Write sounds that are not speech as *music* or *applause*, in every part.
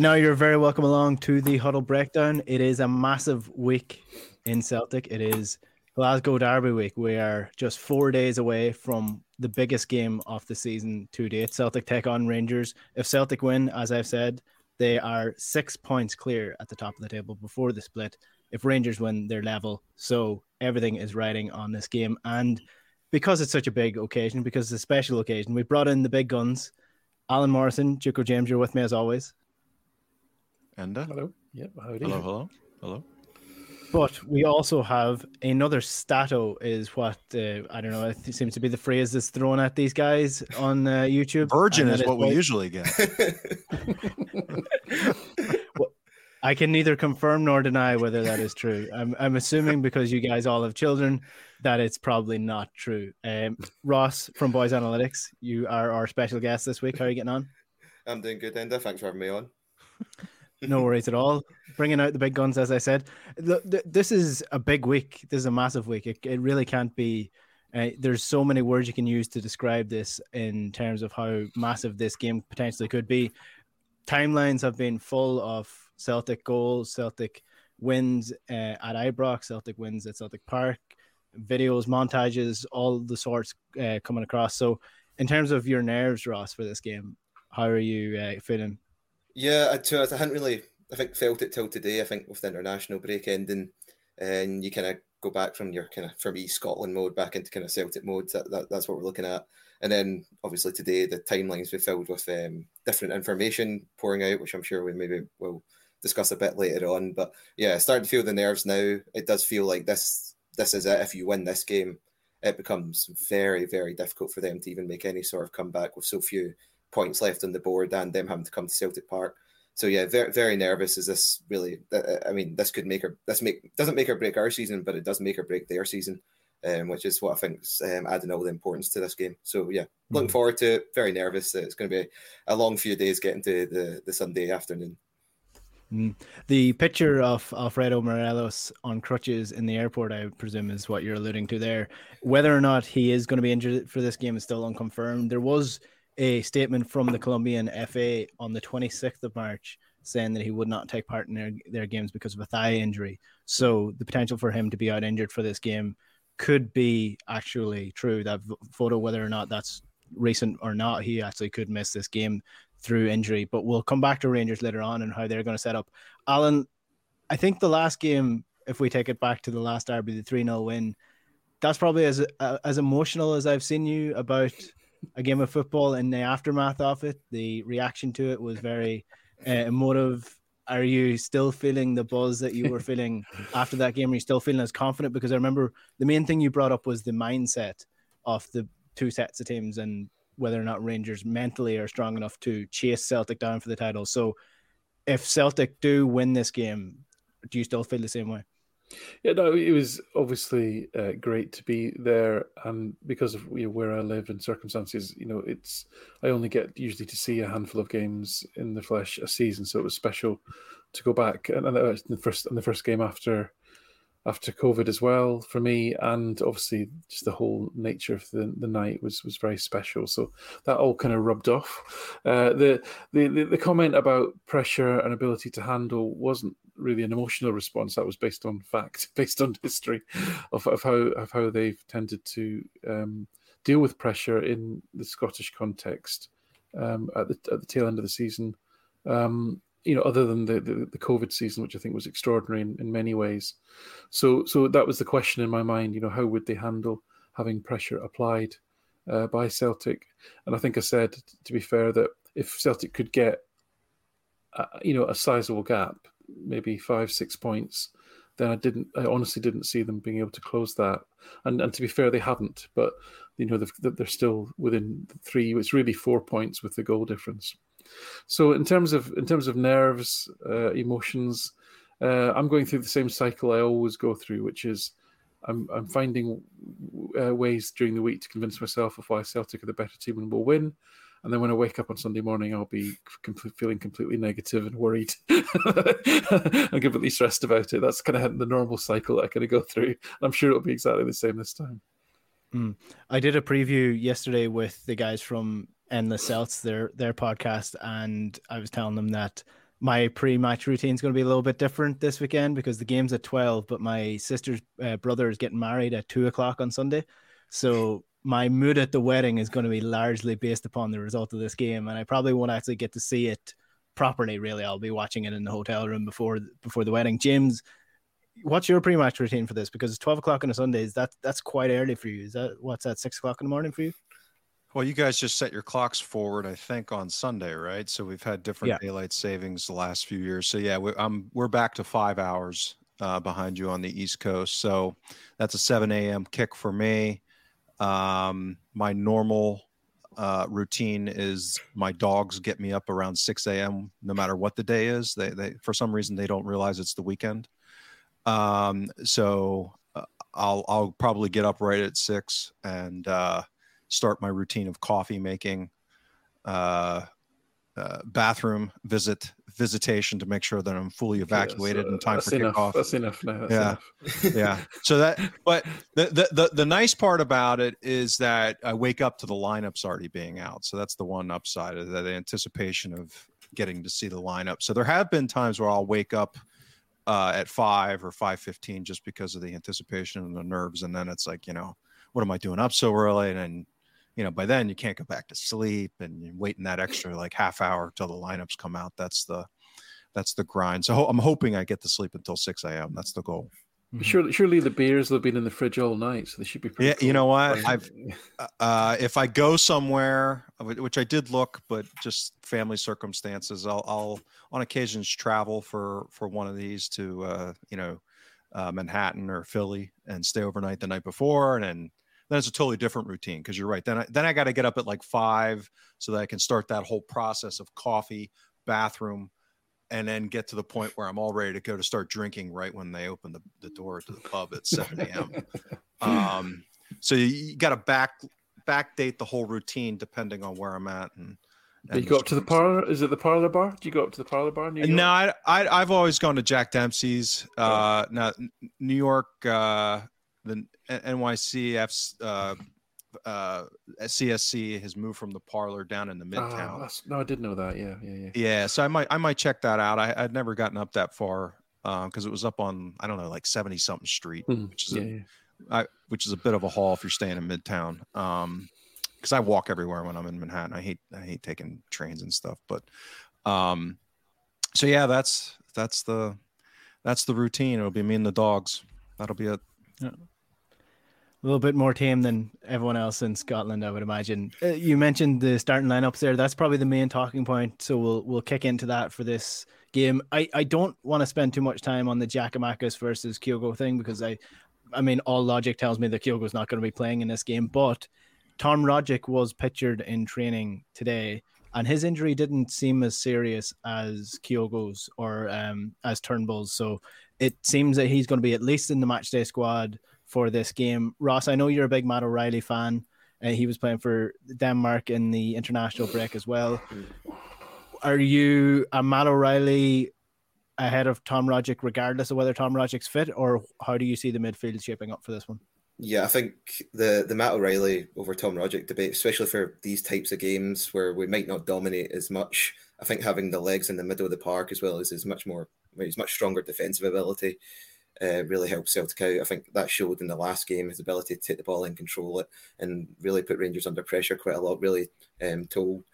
Now you're very welcome along to the huddle breakdown. It is a massive week in Celtic. It is Glasgow Derby week. We are just four days away from the biggest game of the season to date. Celtic take on Rangers. If Celtic win, as I've said, they are six points clear at the top of the table before the split. If Rangers win, they're level. So everything is riding on this game. And because it's such a big occasion, because it's a special occasion, we brought in the big guns. Alan Morrison, Juco James, you're with me as always. Enda. Hello. Yep. Howdy. Hello, hello, hello. But we also have another stato, is what uh, I don't know. It seems to be the phrase that's thrown at these guys on uh, YouTube. Virgin is what we why- usually get. *laughs* Well, I can neither confirm nor deny whether that is true. I'm, I'm assuming because you guys all have children that it's probably not true. Um, Ross from Bhoys Analytics, you are our special guest this week. How are you getting on? I'm doing good, Enda. Thanks for having me on. No worries at all. Bringing out the big guns, as I said. This is a big week. This is a massive week. It, it really can't be. Uh, there's so many words you can use to describe this in terms of how massive this game potentially could be. Timelines have been full of Celtic goals, Celtic wins uh, at Ibrox, Celtic wins at Celtic Park, videos, montages, all the sorts uh, coming across. So, in terms of your nerves, Ross, for this game, how are you uh, feeling? Yeah, I, to, I hadn't really, I think, felt it till today. I think with the international break ending, and you kind of go back from your kind of, for me, Scotland mode back into kind of Celtic mode. That, that, that's what we're looking at. And then obviously today, the timelines be filled with um, different information pouring out, which I'm sure we maybe will discuss a bit later on. But yeah, starting to feel the nerves now. It does feel like this, this is it. If you win this game, it becomes very, very difficult for them to even make any sort of comeback with so few points left on the board and them having to come to Celtic Park. So yeah, very very nervous. Is this really? uh, I mean, this could make or this make doesn't make or break our season, but it does make or break their season, um, which is what I think's um, adding all the importance to this game. So yeah, looking forward to it. Very nervous. It's going to be a long few days getting to the the Sunday afternoon. Mm. The picture of Alfredo Morelos on crutches in the airport, I presume, is what you're alluding to there. Whether or not he is going to be injured for this game is still unconfirmed. There was a statement from the Colombian FA on the 26th of March saying that he would not take part in their, their games because of a thigh injury. So the potential for him to be out injured for this game could be actually true. That photo, whether or not that's recent or not, he actually could miss this game through injury. But we'll come back to Rangers later on and how they're going to set up. Alan, I think the last game, if we take it back to the last derby, the 3 0 win, that's probably as uh, as emotional as I've seen you about a game of football in the aftermath of it. The reaction to it was very uh, emotive. Are you still feeling the buzz that you were *laughs* feeling after that game? Are you still feeling as confident? Because I remember the main thing you brought up was the mindset of the two sets of teams and whether or not Rangers mentally are strong enough to chase Celtic down for the title. So if Celtic do win this game, do you still feel the same way? Yeah, no, it was obviously uh, great to be there, and because of you know, where I live and circumstances, you know, it's I only get usually to see a handful of games in the flesh a season, so it was special to go back and, and the first and the first game after after COVID as well for me, and obviously just the whole nature of the, the night was was very special. So that all kind of rubbed off. Uh, the, the the comment about pressure and ability to handle wasn't really an emotional response. That was based on fact, *laughs* based on history of, of how of how they've tended to um, deal with pressure in the Scottish context um, at the at the tail end of the season. Um, you know, other than the, the, the COVID season, which I think was extraordinary in, in many ways. So so that was the question in my mind. You know, how would they handle having pressure applied uh, by Celtic? And I think I said, to be fair, that if Celtic could get, uh, you know, a sizable gap, maybe five six points, then I didn't. I honestly didn't see them being able to close that. And and to be fair, they hadn't. But you know, they're still within three. It's really four points with the goal difference. So in terms of in terms of nerves, uh, emotions, uh, I'm going through the same cycle I always go through, which is I'm I'm finding uh, ways during the week to convince myself of why Celtic are the better team and will win. And then when I wake up on Sunday morning, I'll be feeling completely negative and worried *laughs* and completely stressed about it. That's kind of the normal cycle that I kind of go through. I'm sure it'll be exactly the same this time. Mm. I did a preview yesterday with the guys from Endless Celts, their their podcast, and I was telling them that my pre-match routine is going to be a little bit different this weekend because the game's at 12 but my sister's uh, brother is getting married at 2 o'clock on sunday. So my mood at the wedding is going to be largely based upon the result of this game and i probably won't actually get to see it properly really. I'll be watching it in the hotel room before before the wedding. James what's your pre-match routine for this? Because it's 12 o'clock on a sunday is that that's quite early for you. Is that what's that 6 o'clock in the morning for you well, you guys just set your clocks forward, I think, on Sunday, right? So we've had different yeah. daylight savings the last few years. So yeah, we, I'm we're back to five hours uh, behind you on the East Coast. So that's a 7 a.m. kick for me. Um, my normal uh, routine is my dogs get me up around 6 a.m. no matter what the day is. They they for some reason they don't realize it's the weekend. Um, so uh, I'll I'll probably get up right at six and uh, start my routine of coffee making, uh, uh, bathroom visit visitation to make sure that I'm fully evacuated yes, in time for enough. kickoff. That's enough. No, that's yeah, enough. *laughs* yeah. So that, but the, the, the the nice part about it is that I wake up to the lineups already being out. So that's the one upside of the anticipation of getting to see the lineup. So there have been times where I'll wake up uh, at five or five fifteen just because of the anticipation and the nerves, and then it's like you know, what am I doing up so early? And then you know, by then you can't go back to sleep and you're waiting that extra like half hour till the lineups come out. That's the that's the grind. So I'm hoping I get to sleep until 6 a.m. That's the goal. Mm-hmm. Surely, surely the beers will have been in the fridge all night, so they should be. yeah, cool. you know what? I've uh, if I go somewhere, which I did look, but just family circumstances, I'll, I'll on occasions travel for for one of these to uh, you know uh, Manhattan or Philly and stay overnight the night before, and then then it's a totally different routine because you're right. Then I, then I got to get up at like five so that I can start that whole process of coffee, bathroom, and then get to the point where I'm all ready to go to start drinking right when they open the, the door to the pub at 7 a.m. um, so you, you got to back backdate the whole routine depending on where I'm at and. You go up to the parlor? Is it the parlor bar? Do you go up to the parlor bar? no, I, I have always gone to Jack Dempsey's. Uh, now New York, uh, the NYCF's uh, uh, CSC has moved from the parlor down in the midtown. Oh, no, I did know that. Yeah, yeah, yeah. Yeah, so I might I might check that out. I, would never gotten up that far because uh, it was up on I don't know like seventy something street, mm, which is yeah, a, yeah. I, which is a bit of a haul if you're staying in midtown. Um, because I walk everywhere when I'm in Manhattan. I hate I hate taking trains and stuff, but um, so yeah, that's that's the that's the routine. It'll be me and the dogs. That'll be it. Yeah a little bit more tame than everyone else in Scotland, I would imagine. Uh, you mentioned the starting lineups there. That's probably the main talking point. So we'll we'll kick into that for this game. I, I don't want to spend too much time on the Giakoumakis versus Kyogo thing because I I mean all logic tells me that Kyogo's not going to be playing in this game. But Tom Rogic was pictured in training today, and his injury didn't seem as serious as Kyogo's or um, as Turnbull's. So it seems that he's going to be at least in the matchday squad for this game. Ross, I know you're a big Matt O'Riley fan. Uh, he was playing for Denmark in the international break as well. Are you a Matt O'Riley ahead of Tom Rogic, regardless of whether Tom Rogic's fit, or how do you see the midfield shaping up for this one? Yeah, I think the the Matt O'Riley over Tom Rogic debate, especially for these types of games where we might not dominate as much, I think having the legs in the middle of the park as well as his much more, he's much stronger defensive ability uh, really helped Celtic out. I think that showed in the last game his ability to take the ball and control it and really put Rangers under pressure quite a lot, really um, told.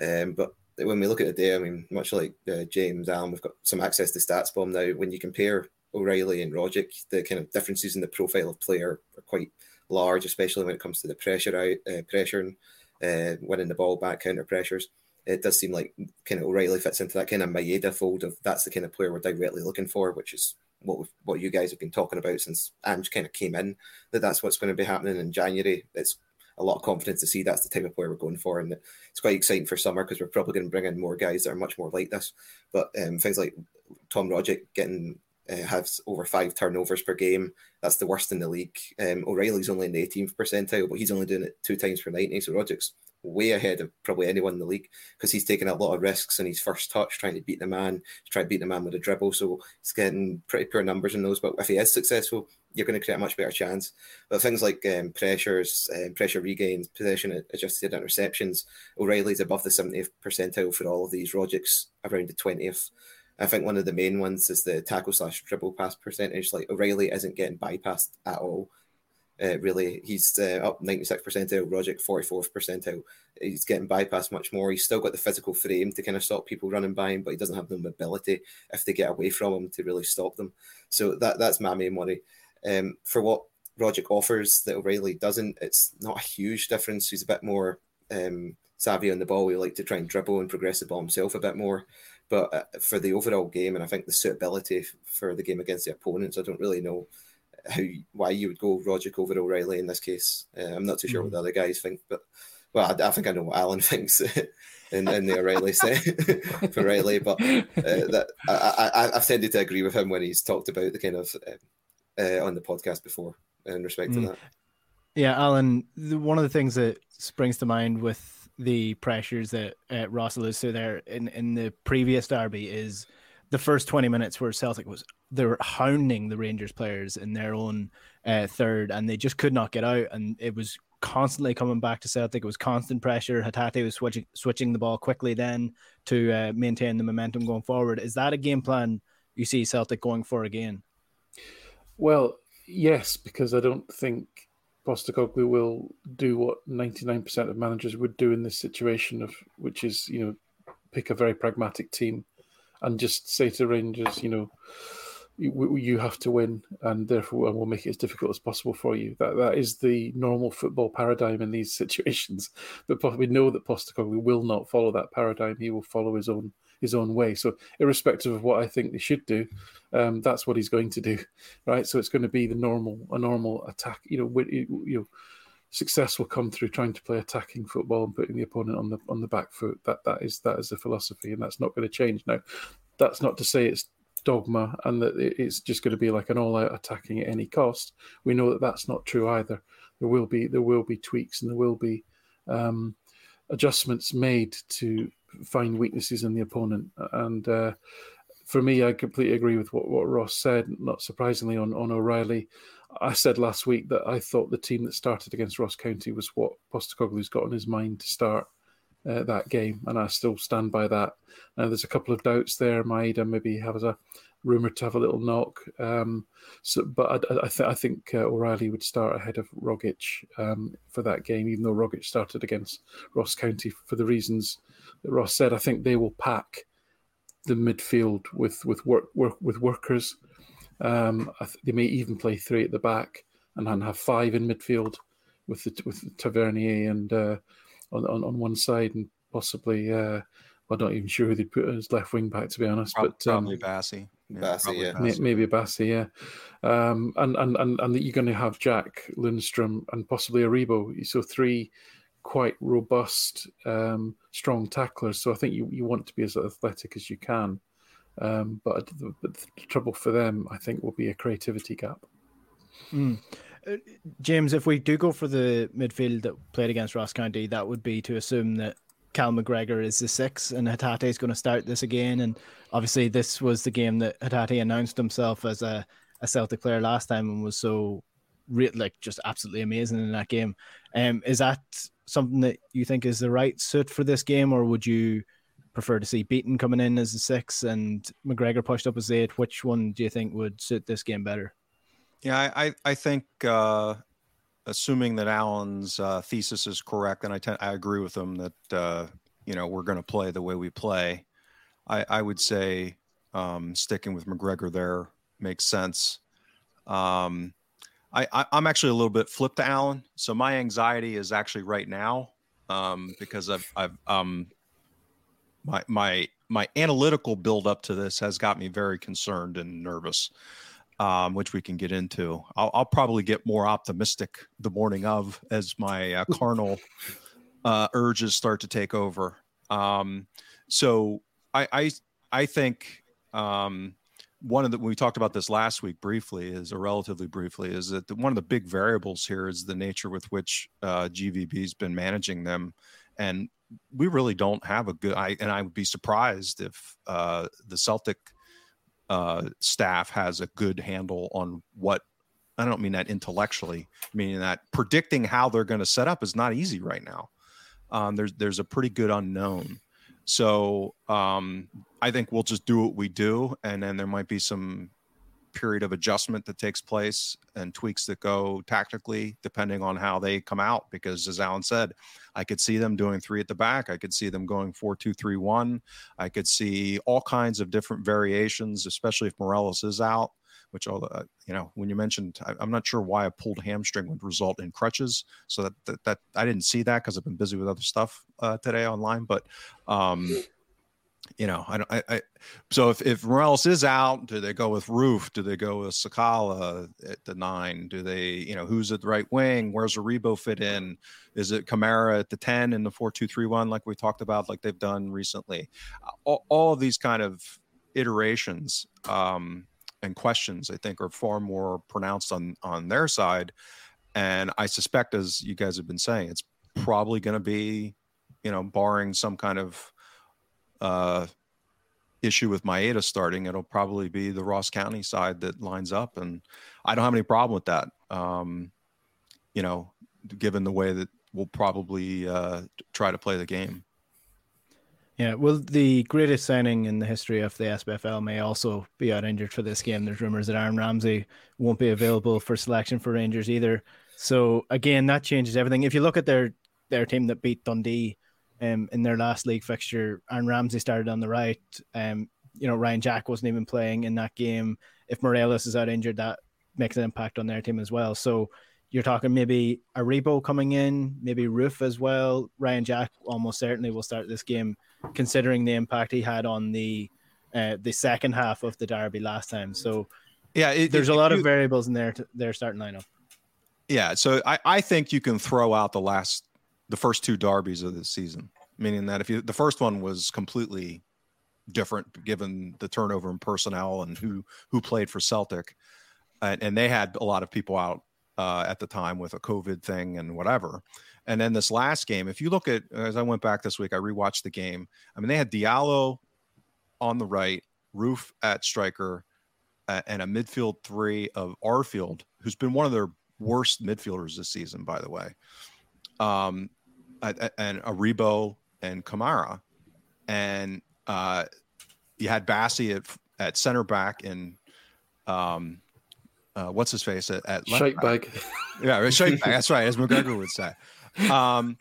Um, but when we look at the day, I mean, much like uh, James Allen, we've got some access to StatsBomb now. When you compare O'Riley and Rogic, the kind of differences in the profile of player are quite large, especially when it comes to the pressure out, uh, pressure and uh, winning the ball back, counter pressures. It does seem like kind of O'Riley fits into that kind of Maeda fold of that's the kind of player we're directly looking for, which is what what you guys have been talking about since Ange kind of came in. That that's what's going to be happening in January. It's a lot of confidence to see that's the type of player we're going for, and it's quite exciting for summer because we're probably going to bring in more guys that are much more like this. But um, things like Tom Rogic getting uh, has over five turnovers per game. That's the worst in the league. Um, O'Riley's only in the 18th percentile, but he's only doing it two times per 90. So Rogic's way ahead of probably anyone in the league because he's taking a lot of risks in his first touch, trying to beat the man, he's trying to beat the man with a dribble. So he's getting pretty poor numbers in those. But if he is successful, you're going to create a much better chance. But things like um, pressures, um, pressure regains, possession adjusted interceptions, O'Riley's above the 70th percentile for all of these. Rogic's around the 20th. I think one of the main ones is the tackle slash dribble pass percentage. Like O'Riley isn't getting bypassed at all. Uh, really, he's uh, up 96 percentile, Rogic 44th percentile. He's getting bypassed much more. He's still got the physical frame to kind of stop people running by him, but he doesn't have the mobility if they get away from him to really stop them. So that that's my main worry. Um, for what Rogic offers that O'Riley doesn't, it's not a huge difference. He's a bit more um, savvy on the ball. He like to try and dribble and progress the ball himself a bit more. But uh, for the overall game, and I think the suitability for the game against the opponents, I don't really know how why you would go Rogic over O'Riley in this case. Uh, I'm not too sure what the mm. other guys think, but well, I, I think I know what Alan *laughs* thinks *laughs* in, in the O'Riley set *laughs* for Riley, but uh, that I, I I've tended to agree with him when he's talked about the kind of uh, uh on the podcast before in respect mm. to that. Yeah, Alan. The, one of the things that springs to mind with the pressures that uh, Ross alludes to there in in the previous derby is the first 20 minutes where Celtic was they were hounding the Rangers players in their own uh, third, and they just could not get out, and it was constantly coming back to Celtic. It was constant pressure. Hatate was switching switching the ball quickly then to uh, maintain the momentum going forward. Is that a game plan you see Celtic going for again? Well, yes, because I don't think Postecoglou will do what 99% of managers would do in this situation of which is, you know, pick a very pragmatic team and just say to Rangers, you know, you, you have to win, and therefore we'll make it as difficult as possible for you. That that is the normal football paradigm in these *laughs* situations. But we know that Postecoglou will not follow that paradigm. He will follow his own his own way. So, irrespective of what I think they should do, um, that's what he's going to do, right? So it's going to be the normal a normal attack. You know, you know, success will come through trying to play attacking football and putting the opponent on the on the back foot. That that is that is the philosophy, and that's not going to change. Now, that's not to say it's dogma and that it's just going to be like an all-out attacking at any cost. We know that that's not true either. There will be there will be tweaks and there will be um, adjustments made to find weaknesses in the opponent. And uh, for me, I completely agree with what, what Ross said. Not surprisingly, on on O'Riley, I said last week that I thought the team that started against Ross County was what Postecoglou's got on his mind to start uh, that game, and I still stand by that. Now, there's a couple of doubts there. Maeda maybe has a rumored to have a little knock. Um, so, but I, I, th- I think uh, O'Riley would start ahead of Rogic um, for that game, even though Rogic started against Ross County for the reasons that Ross said. I think they will pack the midfield with with work, work with workers. Um, they may even play three at the back and then have five in midfield with the, with Tavernier and uh, on, on, on one side and possibly. Uh, I'm not even sure who they'd put as left wing back, to be honest. Probably, but um, probably Bassey. Yeah, Bassey, yeah. Bassey. Maybe Bassey, yeah. Um, and, and, and, and you're going to have Jack, Lundstram, and possibly Aribo. So three quite robust, um, strong tacklers. So I think you, you want to be as athletic as you can. Um, but, the, but, the, trouble for them, I think, will be a creativity gap. Mm. Uh, James, if we do go for the midfield that played against Ross County, that would be to assume that Cal McGregor is the six, and Hatate is going to start this again. And obviously, this was the game that Hatate announced himself as a, a Celtic player last time and was so like just absolutely amazing in that game. Um, is that something that you think is the right suit for this game, or would you prefer to see Bitton coming in as the six and McGregor pushed up as eight? Which one do you think would suit this game better? Yeah, I I think uh, assuming that Alan's uh, thesis is correct, and I I agree with him that uh, you know we're going to play the way we play, I, I would say um, sticking with McGregor there makes sense. Um, I, I am actually a little bit flipped to Alan. so my anxiety is actually right now um, because I've I've um my my my analytical build up to this has got me very concerned and nervous, um, which we can get into. I'll, I'll, probably get more optimistic the morning of as my uh, carnal uh, urges start to take over. Um, so I, I I think um, one of the we talked about this last week briefly is or relatively briefly is that the, one of the big variables here is the nature with which uh, GVB's been managing them, and we really don't have a good. I and I would be surprised if uh, the Celtic uh, staff has a good handle on what. I don't mean that intellectually, meaning that predicting how they're going to set up is not easy right now. Um, there's there's a pretty good unknown. So um, I think we'll just do what we do, and then there might be some period of adjustment that takes place and tweaks that go tactically depending on how they come out. Because as Alan said, I could see them doing three at the back. I could see them going four two three one. I could see all kinds of different variations, especially if Morelos is out which all uh, you know when you mentioned I, am not sure why a pulled hamstring would result in crutches so that that, that i didn't see that because i've been busy with other stuff uh, today online but um you know i don't I, I so if, if Morelos is out do they go with Roofe? Do they go with sakala at the nine? Do they you know who's at the right wing? Where's Aribo fit in? Is it Kamara at the 10 in the 4-2-3-1 like we talked about like they've done recently? All, all of these kind of iterations um and questions, I think, are far more pronounced on on their side. And I suspect, as you guys have been saying, it's probably going to be, you know, barring some kind of uh, issue with Maeda starting, it'll probably be the Ross County side that lines up, and I don't have any problem with that. Um, you know, given the way that we'll probably uh, try to play the game. Yeah, well, the greatest signing in the history of the SPFL may also be out injured for this game. There's rumors that Aaron Ramsey won't be available for selection for Rangers either. So again, that changes everything. If you look at their their team that beat Dundee um, in their last league fixture, Aaron Ramsey started on the right. Um, you know, Ryan Jack wasn't even playing in that game. If Morelos is out injured, that makes an impact on their team as well. So you're talking maybe Aribo coming in, maybe Roofe as well. Ryan Jack almost certainly will start this game, considering the impact he had on the uh, the second half of the derby last time. So yeah, it, there's it, a lot you, of variables in there. To, their starting lineup. Yeah, so I, I think you can throw out the last the first two derbies of the season, meaning that if you the first one was completely different given the turnover in personnel and who who played for Celtic, and, and they had a lot of people out uh, at the time with a COVID thing and whatever. And then this last game, if you look at as I went back this week, I rewatched the game. I mean, they had Diallo on the right, Roofe at striker, uh, and a midfield three of Arfield, who's been one of their worst midfielders this season, by the way. Um, and Aribo and Kamara, and uh, you had Bassey at at center back and um, uh, what's his face at, at shake bag. *laughs* Yeah, shake bag. That's right, as McGregor would say. Um,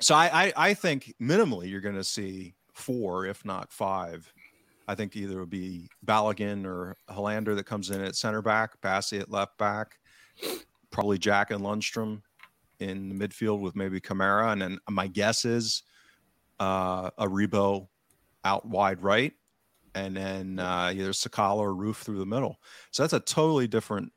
so I, I, I think minimally you're going to see four, if not five. I think either it'll be Balogun or Helander that comes in at center back, Bassey at left back, probably Jack and Lundstram in the midfield with maybe Kamara, and then my guess is uh, Aribo out wide right, and then uh, either Sakala or Roofe through the middle. So that's a totally different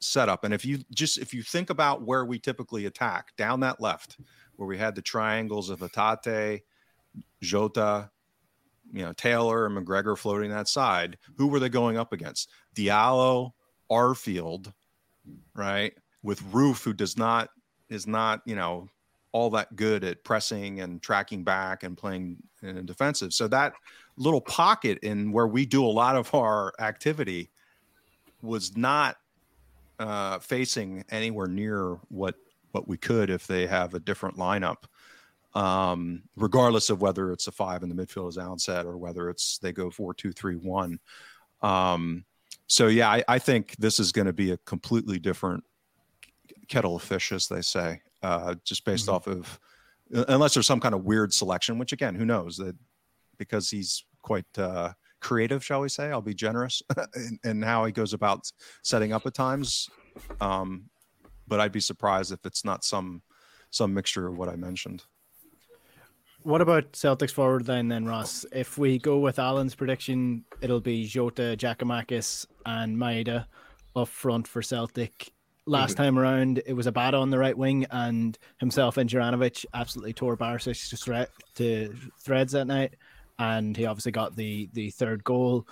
setup. And if you just if you think about where we typically attack down that left, where we had the triangles of Hatate, Jota, you know Taylor and McGregor floating that side, who were they going up against? Diallo, Arfield, right? With Roofe, who does not is not you know all that good at pressing and tracking back and playing in defensive. So that little pocket in where we do a lot of our activity was not uh, facing anywhere near what what we could if they have a different lineup. Um, regardless of whether it's a five in the midfield, as Alan said, or whether it's they go four two three one. Um, so yeah, I, I think this is going to be a completely different kettle of fish, as they say, uh, just based mm-hmm. off of unless there's some kind of weird selection, which again, who knows that because he's quite uh, creative, shall we say? I'll be generous *laughs* in, in, how he goes about setting up at times. Um, but I'd be surprised if it's not some some mixture of what I mentioned. What about Celtics forward then, then Ross? If we go with Alan's prediction, it'll be Jota, Giakoumakis, and Maeda up front for Celtic. Last mm-hmm. time around, it was Abada on the right wing, and himself and Juranovic absolutely tore Barisic to, thre- to threads that night, and he obviously got the the third goal.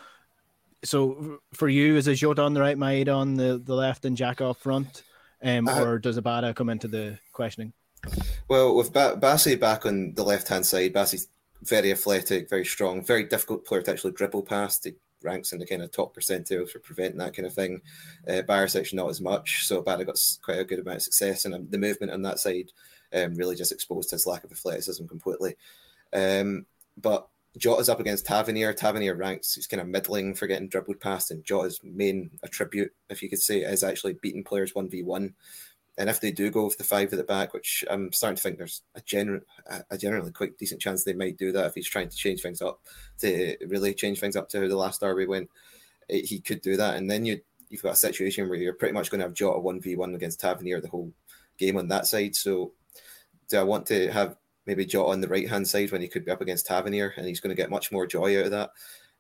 So for you, is it Jota on the right, Maeda on the, the left, and Jack up front, um, uh, or does Abada come into the questioning? Well, with ba- Bassey back on the left hand side, Bassey's very athletic, very strong, very difficult player to actually dribble past. He ranks in the kind of top percentile for preventing that kind of thing. Uh, Barisic not as much, so Abada got quite a good amount of success, and um, the movement on that side um, really just exposed his lack of athleticism completely. Um, but Jota's up against Tavernier. Tavernier ranks he's kind of middling for getting dribbled past, and Jota's main attribute, if you could say, is actually beating players one v one. And if they do go with the five at the back, which I'm starting to think there's a general, a generally quite decent chance they might do that if he's trying to change things up to really change things up to how the last derby went, eh, he could do that. And then you you've got a situation where you're pretty much going to have Jota one v one against Tavernier the whole game on that side. So do I want to have maybe Jota on the right hand side when he could be up against Tavernier and he's going to get much more joy out of that?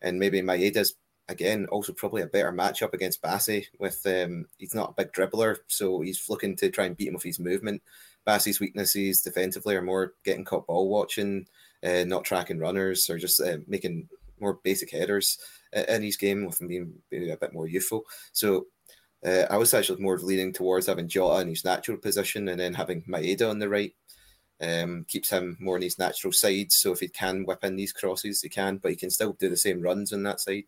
And maybe Maeda's again, also probably a better matchup against Bassey. With um, he's not a big dribbler, so he's looking to try and beat him with his movement. Bassey's weaknesses defensively are more getting caught ball watching, uh, not tracking runners, or just uh, making more basic headers in his game with him being maybe a bit more youthful. So uh, I was actually more leaning towards having Jota in his natural position and then having Maeda on the right. Um, keeps him more on his natural side. So if he can whip in these crosses, he can, but he can still do the same runs on that side.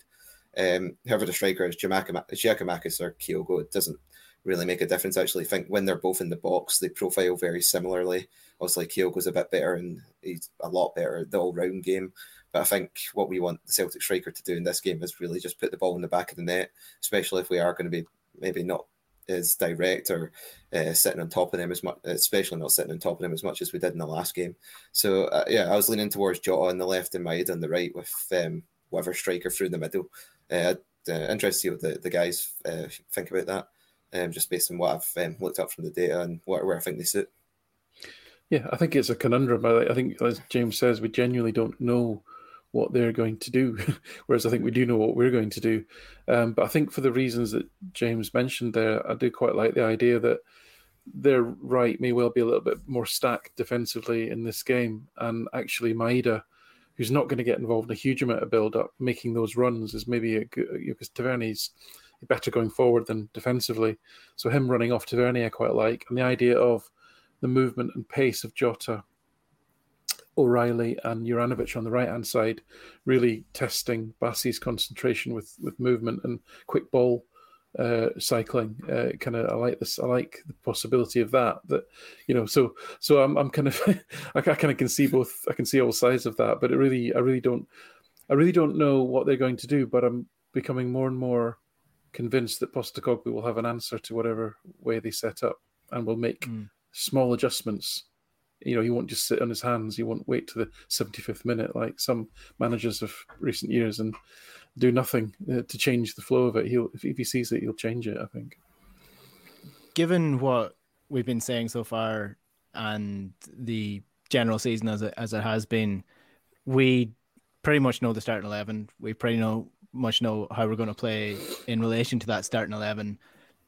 Um, whoever the striker is, Giakoumakis or Kyogo, it doesn't really make a difference. Actually, I think when they're both in the box, they profile very similarly. Obviously, Kyogo's a bit better and he's a lot better at the all round game. But I think what we want the Celtic striker to do in this game is really just put the ball in the back of the net, especially if we are going to be maybe not as direct or uh, sitting on top of them as much, especially not sitting on top of them as much as we did in the last game. So uh, yeah, I was leaning towards Jota on the left and Maeda on the right with um, whatever striker through the middle uh, uh, interested to see what the, the guys uh, think about that, um, just based on what I've um, looked up from the data and what, where I think they sit. Yeah, I think it's a conundrum. I think, as James says, we genuinely don't know what they're going to do, *laughs* whereas I think we do know what we're going to do. Um, but I think for the reasons that James mentioned there, I do quite like the idea that their right may well be a little bit more stacked defensively in this game, and actually Maeda who's not going to get involved in a huge amount of build up, making those runs is maybe a good because Tavernier's better going forward than defensively. So him running off Tavernier I quite like, and the idea of the movement and pace of Jota, O'Riley, and Juranovic on the right hand side, really testing Bassey's concentration with with movement and quick ball uh, cycling. Uh, kind of, I like this. I like the possibility of that. That you know, so so I'm I'm kind of *laughs* I, kind of can see both. I can see all sides of that, but it really, I really don't, I really don't know what they're going to do. But I'm becoming more and more convinced that Postecoglou will have an answer to whatever way they set up, and will make mm. small adjustments. You know, he won't just sit on his hands. He won't wait to the 75th minute like some managers of recent years and do nothing uh, to change the flow of it. He'll if, he sees it, he'll change it. I think. Given what we've been saying so far and the general season as it as it has been, we pretty much know the starting eleven. We pretty know much know how we're going to play in relation to that starting eleven.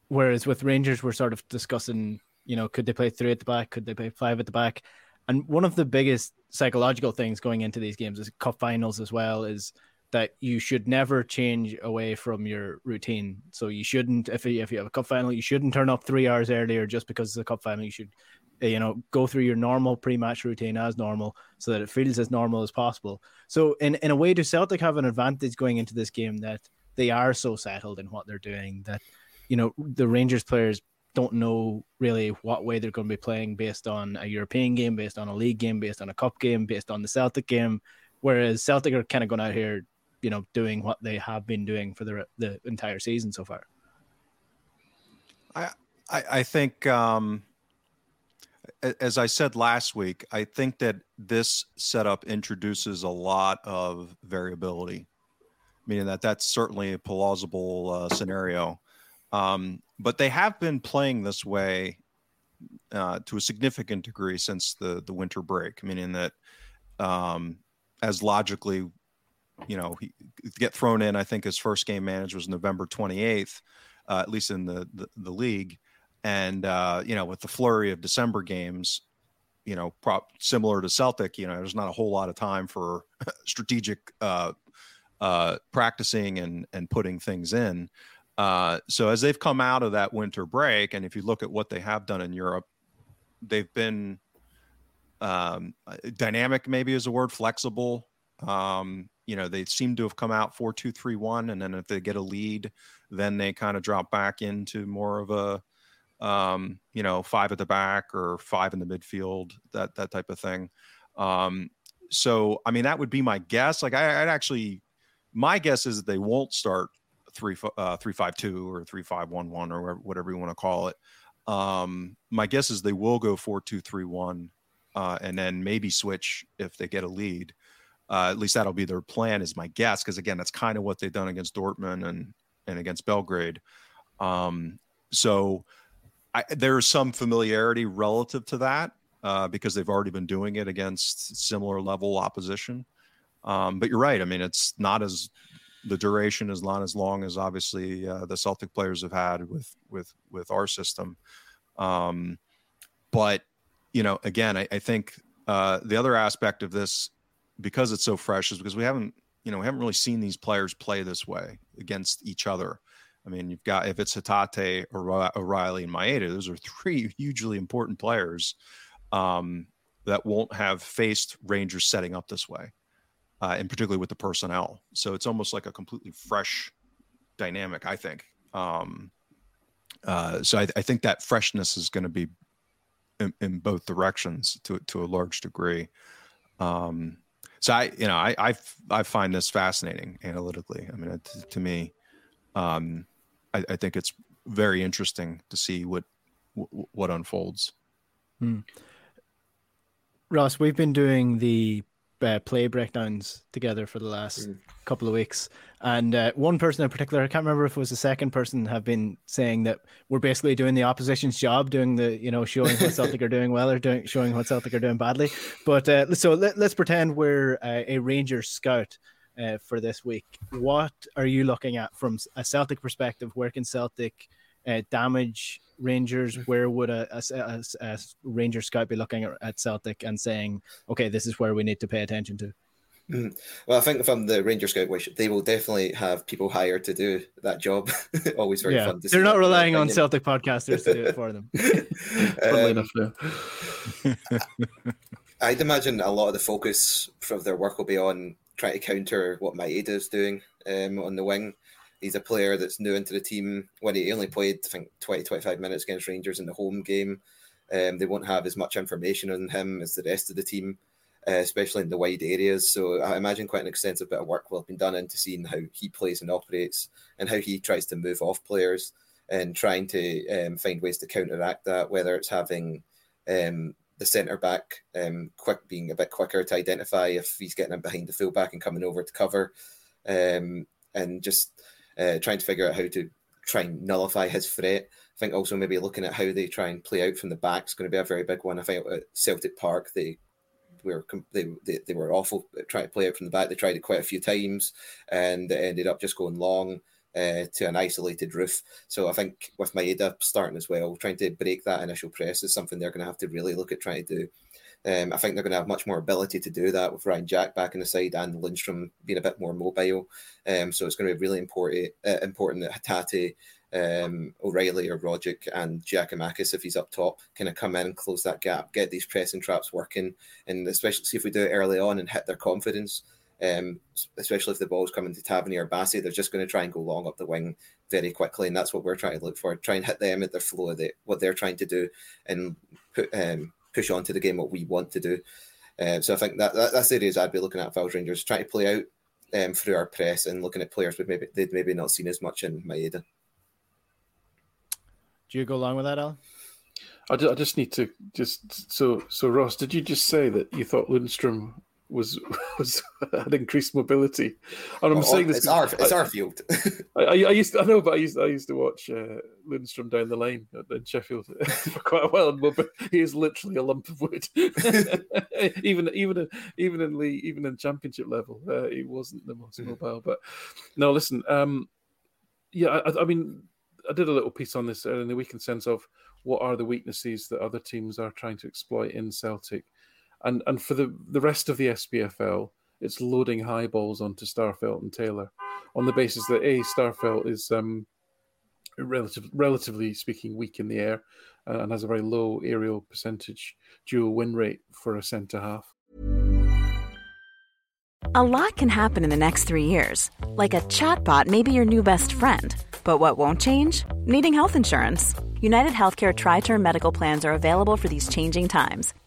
Whereas with Rangers, we're sort of discussing, you know, could they play three at the back? Could they play five at the back? And one of the biggest psychological things going into these games is cup finals as well is that you should never change away from your routine. So you shouldn't, if you, if you have a cup final, you shouldn't turn up three hours earlier just because it's a cup final. You should, eh, you know, go through your normal pre-match routine as normal so that it feels as normal as possible. So in, in a way, do Celtic have an advantage going into this game that they are so settled in what they're doing that, you know, the Rangers players don't know really what way they're going to be playing based on a European game, based on a league game, based on a cup game, based on the Celtic game. Whereas Celtic are kind of going out here you know doing what they have been doing for the the entire season so far. I I, I think um, as I said last week, I think that this setup introduces a lot of variability, meaning that that's certainly a plausible uh, scenario. Um, but they have been playing this way uh, to a significant degree since the the winter break, meaning that um, as logically, you know, he get thrown in. I think his first game managed was November 28th, uh, at least in the the, the league, and uh, you know, with the flurry of December games, you know, prop similar to Celtic, you know, there's not a whole lot of time for *laughs* strategic uh, uh, practicing and and putting things in. Uh, so as they've come out of that winter break, and if you look at what they have done in Europe, they've been um, dynamic, maybe is a word, flexible. Um, you know, they seem to have come out four two three one, and then if they get a lead, then they kind of drop back into more of a um, you know, five at the back or five in the midfield, that that type of thing. Um, so, I mean, that would be my guess. Like, I, would actually, my guess is that they won't start three uh, three five two or three five one one or whatever you want to call it. Um, my guess is they will go four two three one, uh, and then maybe switch if they get a lead. Uh, at least that'll be their plan, is my guess. Because again, that's kind of what they've done against Dortmund and and against Belgrade. Um, so I, there's some familiarity relative to that uh, because they've already been doing it against similar level opposition. Um, but you're right. I mean, it's not as the duration is not as long as obviously uh, the Celtic players have had with with with our system. Um, but you know, again, I, I think uh, the other aspect of this, because it's so fresh, is because we haven't you know we haven't really seen these players play this way against each other. I mean, you've got if it's Hatate, O'Riley, and Maeda, those are three hugely important players um, that won't have faced Rangers setting up this way uh, and particularly with the personnel. So it's almost like a completely fresh dynamic, I think. Um, uh, so I, I, think that freshness is going to be in, in, both directions to to a large degree. Um, so I, you know, I, I, I find this fascinating analytically. I mean, it, to me, um, I, I, think it's very interesting to see what what unfolds. Hmm. Ross, we've been doing the uh, play breakdowns together for the last mm. couple of weeks. And uh, one person in particular, I can't remember if it was the second person, have been saying that we're basically doing the opposition's job, doing the, you know, showing what *laughs* Celtic are doing well or doing showing what Celtic are doing badly. But uh, so let, us pretend we're uh, a Ranger scout. Uh, for this week, what are you looking at from a Celtic perspective? Where can Celtic uh, damage Rangers, where would a, a, a, a, Ranger scout be looking at, at, Celtic and saying, okay, this is where we need to pay attention to? Mm. Well, I think from the Ranger Scout which they will definitely have people hired to do that job. *laughs* Always very yeah. fun to They're not relying on Celtic podcasters to do it for them. *laughs* um, *laughs* I'd imagine a lot of the focus of their work will be on trying to counter what Maeda is doing um, on the wing. He's a player that's new into the team. When he only played, I think, 20, 25 minutes against Rangers in the home game, um, they won't have as much information on him as the rest of the team, uh, especially in the wide areas. So I imagine quite an extensive bit of work will have been done into seeing how he plays and operates and how he tries to move off players and trying to um, find ways to counteract that, whether it's having um, the centre back um, quick being a bit quicker to identify if he's getting him behind the fullback and coming over to cover, um, and just uh, trying to figure out how to try and nullify his threat. I think also maybe looking at how they try and play out from the back is going to be a very big one. I think at Celtic Park they were they, they, they were awful trying to play out from the back. They tried it quite a few times and it ended up just going long. Uh, to an isolated Roofe. So I think with Maeda starting as well, trying to break that initial press is something they're going to have to really look at trying to do. Um, I think they're going to have much more ability to do that with Ryan Jack back in the side and Lundstram being a bit more mobile. Um, so it's going to be really important uh, important that Hatate, um, O'Riley or Rogic and Giakoumakis, if he's up top, kind of come in and close that gap, get these pressing traps working, and especially see if we do it early on and hit their confidence. Um, especially if the ball's coming to Tavernier or Bassey, they're just going to try and go long up the wing very quickly, and that's what we're trying to look for. Try and hit them at their flow what they're trying to do, and put um, push on to the game what we want to do. Uh, so I think that, that, that's the areas I'd be looking at. If I was Rangers, trying to play out um, through our press and looking at players but maybe they'd maybe not seen as much in Maeda. Do you go along with that, Al? I just, I just need to just so so Ross, did you just say that you thought Lundstram was *laughs* was had increased mobility. And I'm saying this. It's our it's I, our field. *laughs* I, I, used to, I know, but I used I used to watch uh, Lundstram down the lane in Sheffield *laughs* for quite a while. But he is literally a lump of wood. even even even in league, even in championship level, uh, he wasn't the most mm-hmm. mobile. But no, listen. Um, yeah, I, I mean, I did a little piece on this in the weekend sense of what are the weaknesses that other teams are trying to exploit in Celtic and and for the the rest of the SPFL, it's loading high balls onto Starfelt and Taylor on the basis that a Starfelt is um, relative, relatively speaking weak in the air uh, and has a very low aerial percentage duel win rate for a centre half. A lot can happen in the next three years, like a chatbot may be your new best friend. But what won't change? Needing health insurance. United Healthcare Tri Term Medical Plans are available for these changing times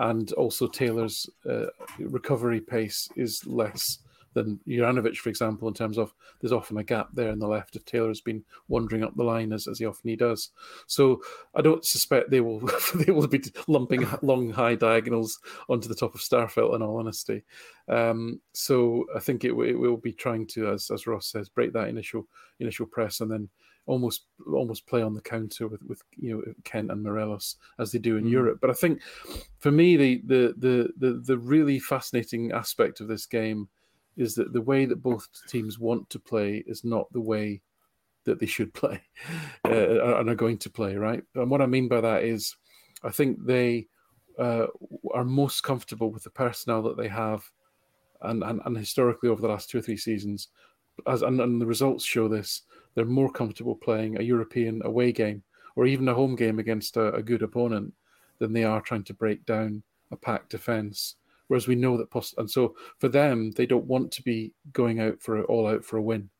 And also Taylor's uh, recovery pace is less than Juranovic, for example, in terms of there's often a gap there in the left if Taylor's been wandering up the line as, as he often he does. So I don't suspect they will *laughs* they will be lumping *laughs* long high diagonals onto the top of Starfelt. In all honesty, um, so I think it, it will be trying to, as as Ross says, break that initial initial press and then almost almost play on the counter with with you know Kent and Morelos as they do in mm. Europe. But I think for me the, the the the the really fascinating aspect of this game is that the way that both teams want to play is not the way that they should *laughs* play uh, and are going to play, right? And what I mean by that is, I think they uh, are most comfortable with the personnel that they have, and, and, and historically over the last two or three seasons, as and, and the results show this, they're more comfortable playing a European away game or even a home game against a, a good opponent than they are trying to break down a packed defense Whereas we know that, and so for them, they don't want to be going out for all out for a win.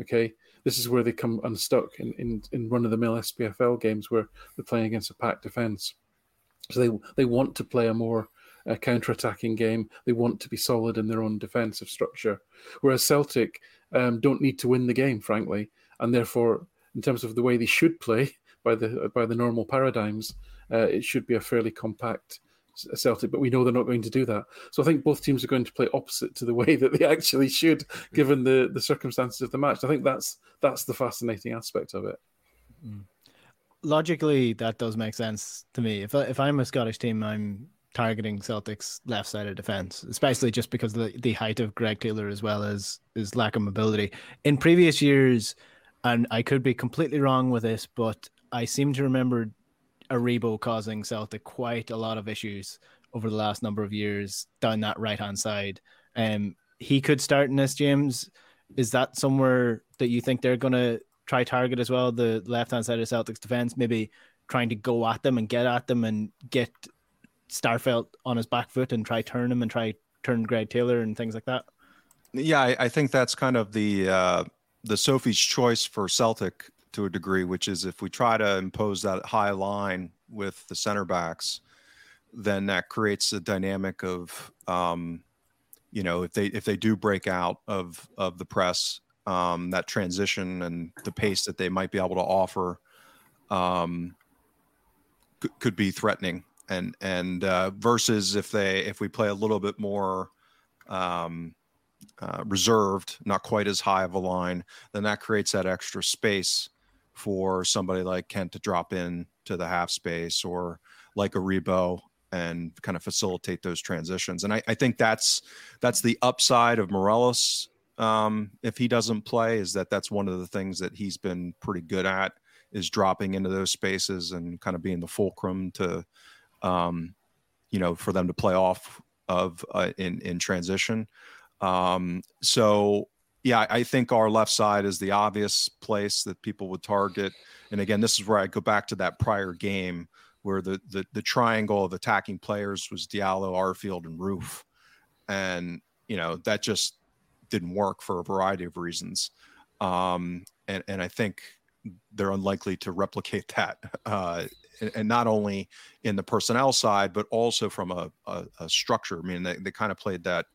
Okay, this is where they come unstuck in in, in run of the mill SPFL games where they're playing against a packed defense. So they they want to play a more uh, counter-attacking game. They want to be solid in their own defensive structure. Whereas Celtic um, don't need to win the game, frankly, and therefore, in terms of the way they should play *laughs* by the by the normal paradigms, uh, it should be a fairly compact Celtic, but we know they're not going to do that. So I think both teams are going to play opposite to the *laughs* way that they actually should, given the the circumstances of the match. I think that's that's the fascinating aspect of it. Mm. Logically, that does make sense to me. If if I'm a Scottish team, I'm targeting Celtic's left side of defense, especially just because of the, the height of Greg Taylor as well as his lack of mobility. In previous years, and I could be completely wrong with this, but I seem to remember Aribo causing Celtic quite a lot of issues over the last number of years down that right hand side. Um, he could start in this, James. is that somewhere that you think they're going to try target as well? The left hand side of Celtics defense, maybe trying to go at them and get at them and get Starfelt on his back foot and try turn him and try turn Greg Taylor and things like that. Yeah, I, I think that's kind of the uh, the Sophie's choice for Celtic to a degree, which is if we try to impose that high line with the center backs, then that creates a dynamic of um, you know if they if they do break out of of the press um, that transition and the pace that they might be able to offer um, could, could be threatening. And and uh, versus if they if we play a little bit more um, uh, reserved, not quite as high of a line, then that creates that extra space for somebody like Kent to drop in to the half space or like Aribo and kind of facilitate those transitions. And I, I think that's that's the upside of Morelos. Um, if he doesn't play, is that that's one of the things that he's been pretty good at is dropping into those spaces and kind of being the fulcrum to, um, you know, for them to play off of uh, in in transition. Um, so yeah, I think our left side is the obvious place that people would target. And again, this is where I go back to that prior game where the the, the triangle of attacking players was Diallo, Arfield, and Roofe, and you know that just didn't work for a variety of reasons. Um, and and I think they're unlikely to replicate *laughs* that, uh, and, not only in the personnel side, but also from a, a, a structure. I mean, they, they kind of played that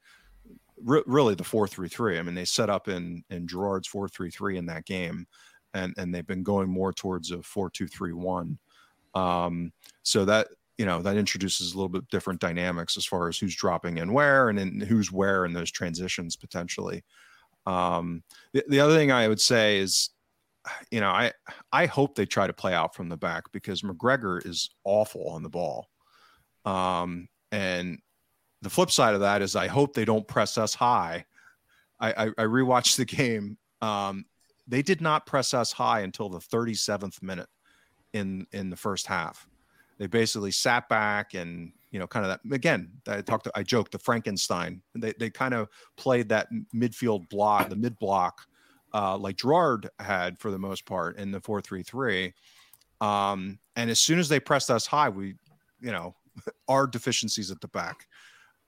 re- really the four three three. I mean, they set up in in Gerrard's four three three in that game, and and they've been going more towards a four two three one. Um, so that you know that introduces a little bit different dynamics as far as who's dropping in where and in who's where in those transitions potentially. Um, the, the other thing I would say is, you know, I I hope they try to play out from the back because McGregor is awful on the ball. Um, and the flip side of that is I hope they don't press us high. I, I, I rewatched the game. Um, they did not press us high until the 37th minute in in the first half. They basically sat back and you know kind of that again. I talked. To, I joked the Frankenstein. They they kind of played that midfield block, the mid block, uh, like Gerrard had for the most part in the four three three. Um, and as soon as they pressed us high, we you know *laughs* our deficiencies at the back.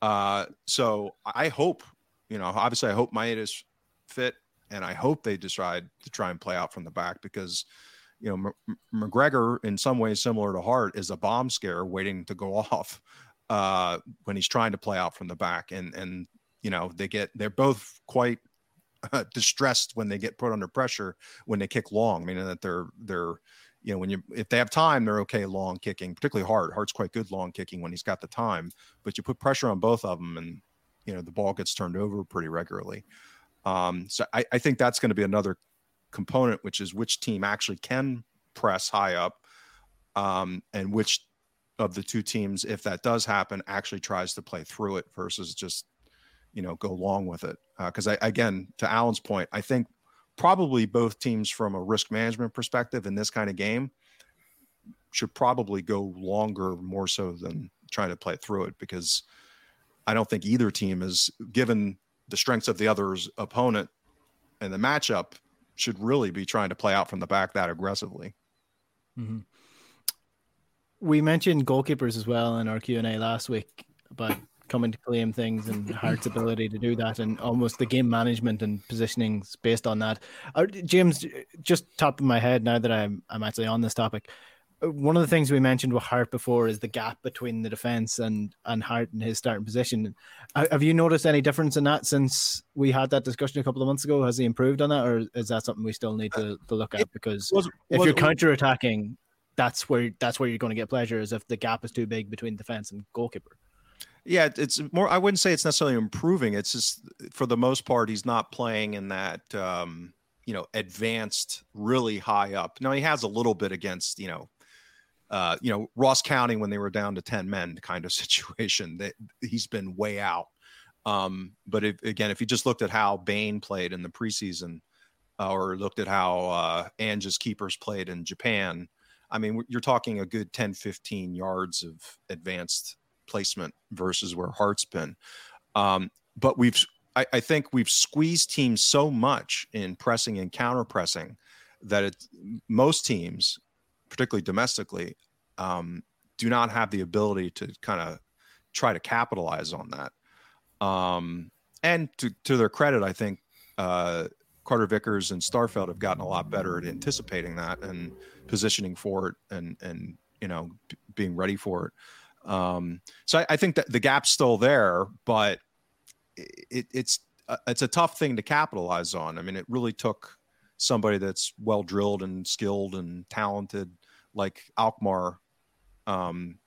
Uh, so I hope, you know, obviously I hope is fit, and I hope they decide to try and play out from the back because, you know, M- McGregor in some ways similar to Hart is a bomb scare waiting to go *laughs* off uh, when he's trying to play out from the back, and and you know they get they're both quite uh, *laughs* distressed when they get put under pressure when they kick long, meaning that they're they're you know, when you if they have time, they're okay long kicking, particularly Hart. Hart's quite good long kicking when he's got the time, but you put pressure on both of them, and you know the ball gets turned over pretty regularly. Um, so I, I think that's going to be another component, which is which team actually can press high up, um, and which of the two teams, if that does happen, actually tries to play through it versus just you know go along with it. Because uh, I again, to Alan's point, I think probably both teams from a risk management perspective in this kind of game should probably go longer more so than trying to play through it because I don't think either team is given the strengths of the other's opponent and the matchup should really be trying to play out from the back that aggressively. Mm-hmm. We mentioned goalkeepers as well in our Q and A last week about coming to claim things and Hart's ability to do that, and almost the game management and positionings based on that. Uh, James, just top of my head now that I'm I'm actually on this topic. Uh, one of the things we mentioned with Hart before is the gap between the defense and and Hart and his starting position. Have you noticed any difference in that since we had that discussion a couple of months ago? Has he improved on that, or is that something we still need to, to look at? Because was, if was, you're counter attacking, that's where that's where you're going to get pleasure. Is if the gap is too big between defense and goalkeeper. Yeah, it's more. I wouldn't say it's necessarily improving. It's just for the most part, he's not playing in that um, you know advanced, really high up. Now he has a little bit against you know, uh, you know Ross County when they were down to ten men kind of *laughs* situation. That he's been way out. Um, but if, again, if you just looked at how Bain played in the preseason, uh, or looked at how uh, Ange's keepers played in Japan, I mean, you're talking a good 10, 15 yards of advanced placement versus where Hart's been. Um, but we've I, I think we've squeezed teams so much in pressing and counter pressing that it most teams, particularly domestically, um, do not have the ability to kind of try to capitalize on that. Um, and to, to their credit, I think uh, Carter Vickers and Starfelt have gotten a lot better at anticipating that and positioning for it and and you know being ready for it. Um, so I, I, think that the gap's still there, but it, it's uh, it's a tough thing to capitalize on. I mean, it really took somebody that's well drilled and skilled and talented like Alkmaar um,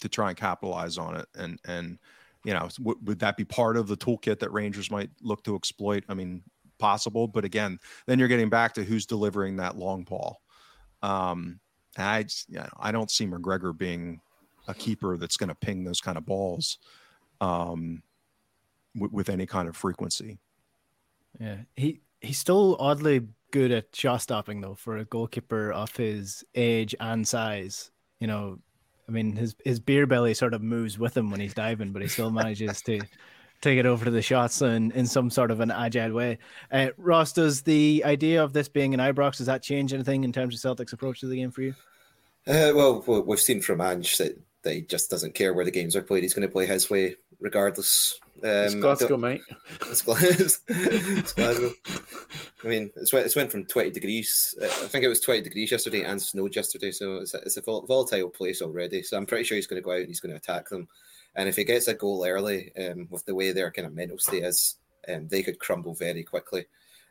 to try and capitalize on it. And and you know, w- would that be part of the toolkit that Rangers might look to exploit? I mean, possible, but again, then you're getting back to who's delivering that long ball. Um, I, you know, I don't see McGregor being a keeper that's going to ping those kind of balls um, w- with any kind of frequency. Yeah, he he's still oddly good at shot stopping though for a goalkeeper of his age and size. You know, I mean his his beer belly sort of moves with him when he's diving, but he still manages to *laughs* take it over to the shots in, in some sort of an agile way. Uh, Ross, does the idea of this being an Ibrox does that change anything in terms of Celtic's approach to the game for you? Uh, well, we've seen from Ange that, that he just doesn't care where the games are played. He's going to play his way regardless. Um, it's Glasgow, mate. It's, Glasgow. *laughs* it's Glasgow. I mean, it's went, it's went from 20 degrees. Uh, I think it was 20 degrees yesterday and snowed yesterday. So it's a, it's a volatile place already. So I'm pretty sure he's going to go out and he's going to attack them. And if he gets a goal early, um, with the way their kind of mental state is, um, they could crumble very quickly,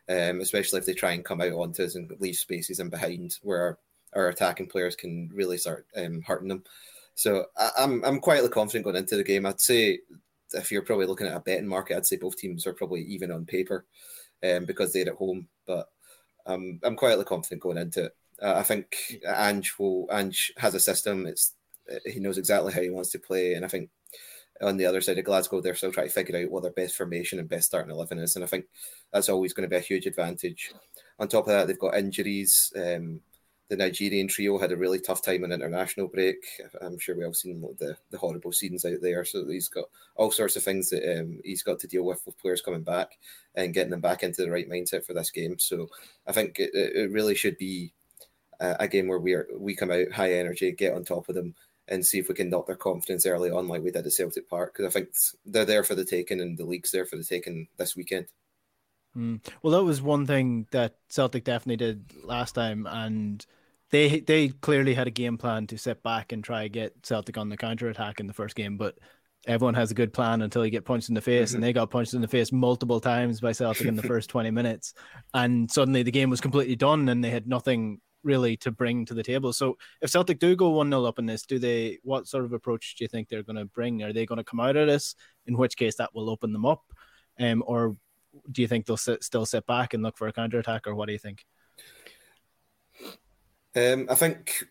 um, especially if they try and come out onto us and leave spaces in behind where our attacking players can really start um, hurting them. So I, am I'm, I'm quietly confident going into the game. I'd say if you're probably looking at a betting market, I'd say both teams are probably even on paper um, because they're at home. But um, I'm quietly confident going into it. Uh, I think Ange will Ange has a system. It's he knows exactly how he wants to play, and I think on the other side of Glasgow, they're still trying to figure out what their best formation and best starting eleven is, and I think that's always going to be a huge advantage. On top of that, they've got injuries. Um, the Nigerian trio had a really tough time in international break. I'm sure we've all seen the, the horrible scenes out there. So he's got all sorts of things that um, he's got to deal with with players coming back and getting them back into the right mindset for this game. So I think it, it really should be a, game where we are we come out high energy, get on top of them, and see if we can knock their confidence early on, like we did at Celtic Park. Because I think they're there for the taking, and the league's there for the taking this weekend. Mm. Well, that was one thing that Celtic definitely did last time, and they they clearly had a game plan to sit back and try to get Celtic on the counter attack in the first game, but everyone has a good plan until you get punched in the face, mm-hmm. and they got punched in the face multiple times by Celtic in the *laughs* first twenty minutes, and suddenly the game was completely done, and they had nothing really to bring to the table. So if Celtic do go 1 0 up in this, do they what sort of approach do you think they're going to bring? Are they going to come out of this? In which case that will open them up. Um, or do you think they'll sit, still sit back and look for a counter attack, or what do you think? Um, I think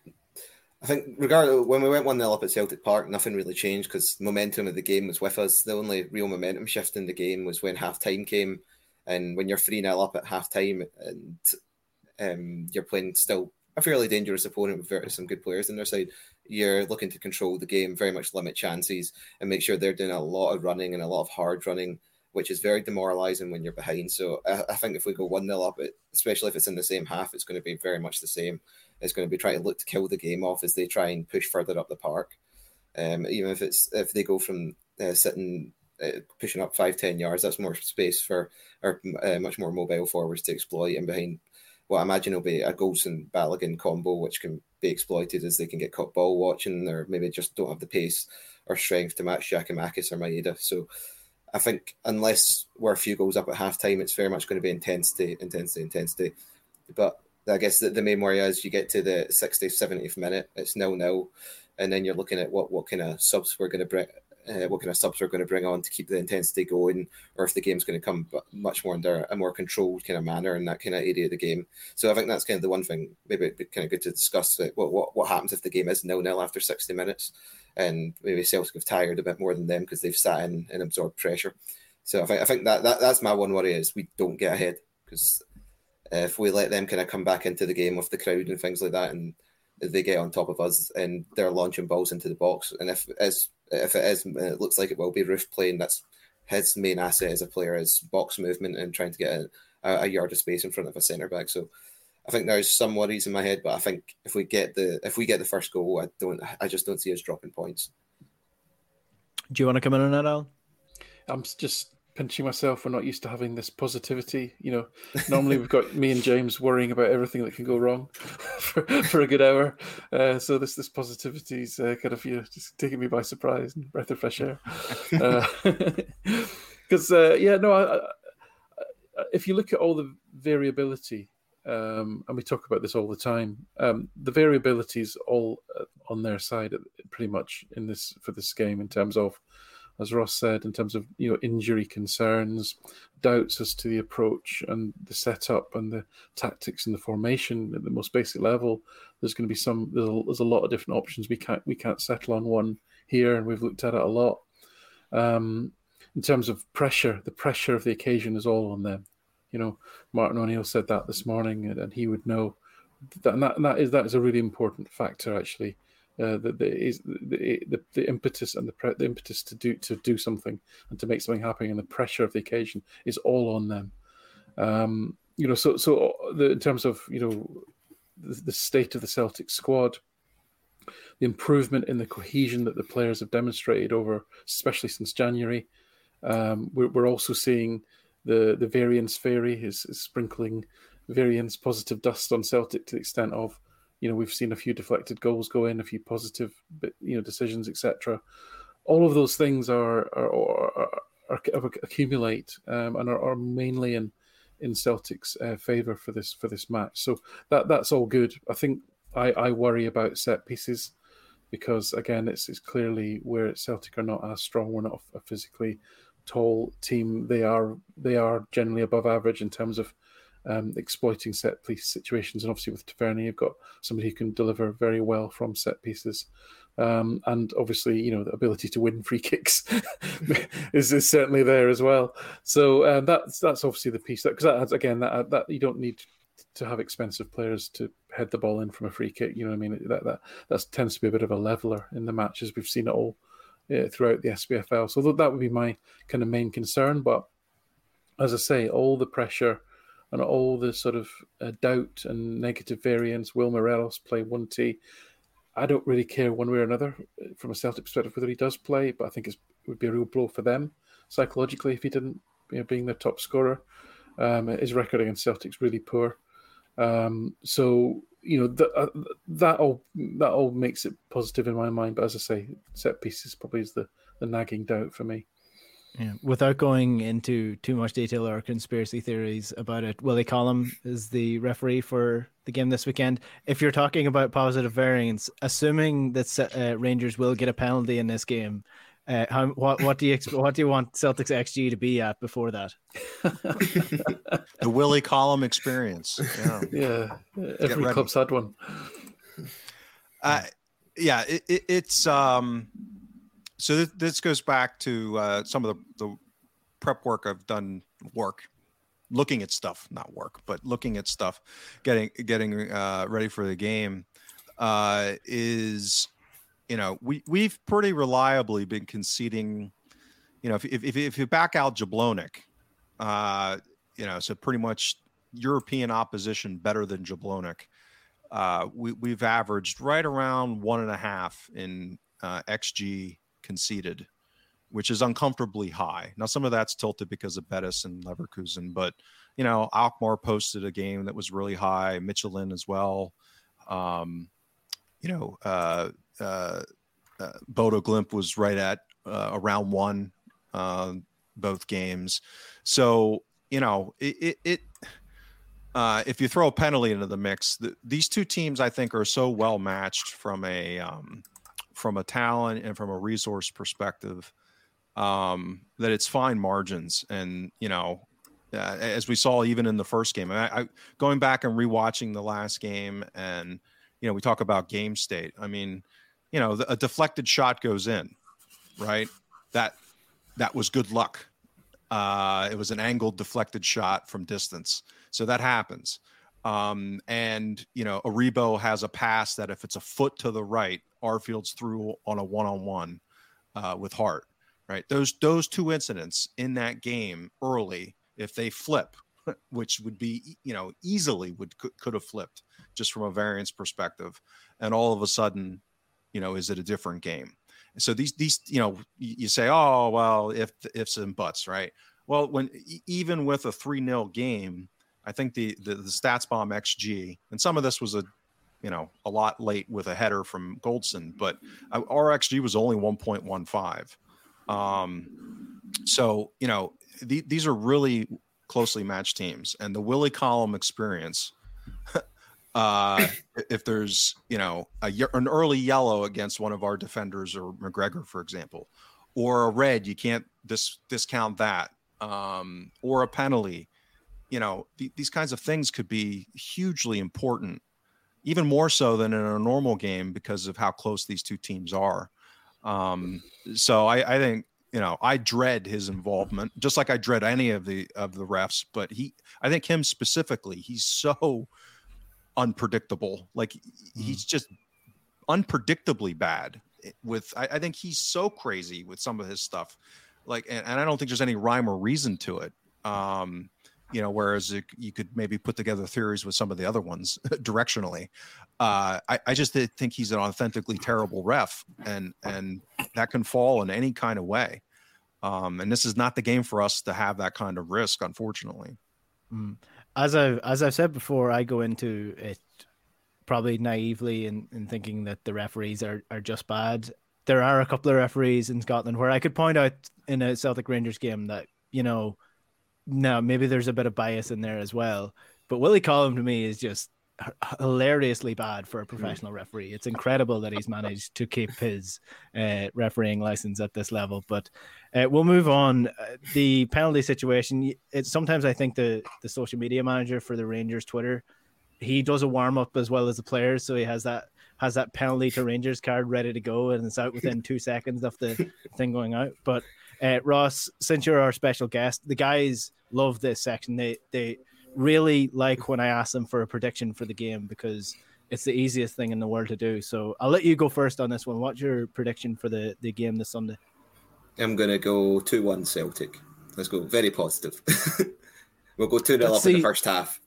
I think regardless when we went one 0 up at Celtic Park, nothing really changed because momentum of the game was with us. The only real momentum shift in the game was when half time came, and when you're three 0 up at half time and um, you're playing still a fairly dangerous opponent with some good players on their side. You're looking to control the game, very much limit chances, and make sure they're doing a lot of running and a lot of hard running, which is very demoralising when you're behind. So I, I think if we go 1 0 up, especially if it's in the same half, it's going to be very much the same. It's going to be trying to look to kill the game off as they try and push further up the park. Um, even if it's if they go from uh, sitting uh, pushing up five ten yards, that's more space for or uh, much more mobile forwards to exploit. And behind what I imagine will be a Goldson Balogun combo, which can be exploited as they can get caught ball watching or maybe just don't have the pace or strength to match Giakoumakis or Maeda. So I think unless we're a few goals up at halftime, it's very much going to be intensity, intensity, intensity. But I guess the, the main worry is you get to the 60th, 70th minute, it's nil nil, and then you're looking at what, what kind of subs we're going to bring, uh, what kind of subs we're going to bring on to keep the intensity going, or if the game's going to come much more under a more controlled kind of manner in that kind of area of the game. So I think that's kind of the one thing. Maybe it'd be kind of good to discuss what what, what happens if the game is nil nil after sixty minutes, and maybe Celtic have tired a bit more than them because they've sat in and absorbed pressure. So I think I think that, that that's my one worry is we don't get ahead because if we let them kind of come back into the game with the crowd and things like that, and they get on top of us and they're launching balls into the box, and if as if it is, uh, it looks like it will be Roofe playing. That's his main asset as a player is box movement and trying to get a, a yard of space in front of a centre back. So I think there's some worries in my head, but I think if we get the if we get the first goal, I don't I just don't see us dropping points. Do you want to come in on that, Al? I'm just pinching myself. We're not used to having this positivity. You know, normally we've got *laughs* me and James worrying about everything that can go wrong *laughs* for, for a good hour. Uh, so this this positivity is uh, kind of you know just taking me by surprise and breath of fresh air. Because uh, *laughs* uh, yeah, no, I, I, if you look at all the variability. Um, and we talk about this all the time. Um, the variability is all uh, on their side, pretty much in this for this game in terms of as Ross said, in terms of you know injury concerns, doubts as to the approach and the setup and the tactics and the formation at the most basic level. There's going to be some. There's a, there's a lot of different options. We can't we can't settle on one here, and we've looked at it a lot. Um, in terms of pressure, the pressure of the occasion is all on them. You know, Martin O'Neill said that this morning, and, and he would know that, and that, and that is that is a really important factor actually uh, the, the, the, impetus and the, pre- the impetus to do to do something and to make something happen and the pressure of the occasion is all on them. Um, you know, so so the, in terms of you know the, the state of the Celtic squad, the improvement in the cohesion that the players have demonstrated over, especially since January. Um, we're, we're also seeing the the variance fairy is, is sprinkling variance positive dust on Celtic to the extent of you know, we've seen a few deflected goals go in, a few positive, you know, decisions, etc. All of those things are are, are, are, are accumulate um, and are, mainly in in Celtic's uh, favour for this for this match. So that that's all good. I think I, I worry about set pieces because again, it's it's clearly where Celtic are not as strong. We're not a physically tall team. They are they are generally above average in terms of um, exploiting set piece situations. And obviously, with Tavernier, you've got somebody who can deliver very well from set pieces. Um, and obviously, you know, the ability to win free *laughs* kicks *laughs* is, is, certainly there as well. So um, that's that's obviously the piece that because that again that that you don't need to have expensive players to head the ball in from a free kick. You know what I mean? That that that tends to be a bit of a leveler in the matches. We've seen it all uh, throughout the SPFL. So that would be my kind of main concern. But as I say, all the pressure and all the sort of uh, doubt and negative variance. Will Morelos play one T? I don't really care one way or another uh, from a Celtic perspective whether he does play, but I think it would be a real blow for them psychologically if he didn't, you know, being their top scorer. Um, his record against Celtic's really poor. Um, so you know uh, that all that all makes it positive in my mind. But as I say, set pieces probably is the the nagging doubt for me. Yeah. Without going into too much detail or conspiracy theories about it, Willie Collum is the referee for the game this weekend. If you're talking about positive variance, assuming that uh, Rangers will get a penalty in this game, uh, how, what what do you what do you want Celtics XG to be at before that? *laughs* the Willie Collum experience. Yeah, *laughs* yeah. Every club's had one. Uh, yeah, it, it, it's um so th- this goes back to uh, some of the, the prep work I've done work looking at stuff not work but looking at stuff getting getting uh, ready for the game uh, is you know we we've pretty reliably been conceding you know if if, if you back out Jablonec uh, you know so pretty much European opposition better than Jablonec uh, we, we've averaged right around one and a half in uh, xg conceded, which is uncomfortably high. Now, some of that's tilted because of Betis and Leverkusen, but you know, Alkmaar posted a game that was really high, Michelin as well. Um, you know, uh, uh, uh, Bodo Glimt was right at uh, around one, uh, both games. So, you know, it, it, it uh, if you throw a penalty into the mix, the, these two teams, I think, are so well matched from a um, from a talent and from a resource perspective um, that it's fine margins. And you know, uh, as we saw even in the first game, I, I, going back and rewatching the last game, and you know, we talk about game state. I mean, you know, the, a deflected shot goes in, right? That that was good luck. Uh, it was an angled deflected shot from distance, so that happens. Um, and you know, Aribo has a pass that if it's a foot to the right, Arfield's through on a one-on-one uh, with Hart. right? Those those two incidents in that game early, if they flip, *laughs* which would be you know easily would could, could have flipped just from a variance perspective, and all of a sudden, you know, is it a different game? so these these you know you say oh well if ifs and buts right well when even with a 3-0 game i think the, the the StatsBomb xg and some of this was a you know a lot late with a header from goldson but our xg was only 1.15 um so you know the, these are really closely matched teams and the willie collum experience *laughs* uh, if there's you know a, an early yellow against one of our defenders or McGregor, for example, or a red, you can't dis- discount that, um, or a penalty. You know, th- these kinds of things could be hugely important, even more so than in a normal game because of how close these two teams are. Um, so I, I think you know I dread his involvement, just like I dread any of the of the refs. But he, I think him specifically, he's so unpredictable. Like mm. he's just unpredictably bad with I, I, think he's so crazy with some of his stuff. Like and, and I don't think there's any rhyme or reason to it. Um, you know, whereas it, you could maybe put together theories with some of the other ones *laughs* directionally. Uh, I, I just think he's an authentically terrible ref, and and that can fall in any kind of way. Um, and this is not the game for us to have that kind of risk, unfortunately. Mm as I've as I've said before, I go into it probably naively in, in thinking that the referees are, are just bad. There are a couple of referees in Scotland where I could point out in a Celtic Rangers game that, you know, now maybe there's a bit of bias in there as well. But Willie Collum to me is just hilariously bad for a professional referee. It's incredible that he's managed to keep his uh, refereeing license at this level. But uh, we'll move on. Uh, the penalty situation. It's sometimes I think the the social media manager for the Rangers Twitter, he does a warm up as well as the players, so he has that has that penalty to Rangers card ready to go, and it's out within two seconds of the *laughs* thing going out. But uh, Ross, since you're our special guest, the guys love this section. They they really like when I ask them for a prediction for the game because it's the easiest thing in the world to do. So I'll let you go first on this one. What's your prediction for the, the game this Sunday? I'm going to go 2 1 Celtic. Let's go. Very positive. *laughs* we'll go 2 0 up the, in the first half.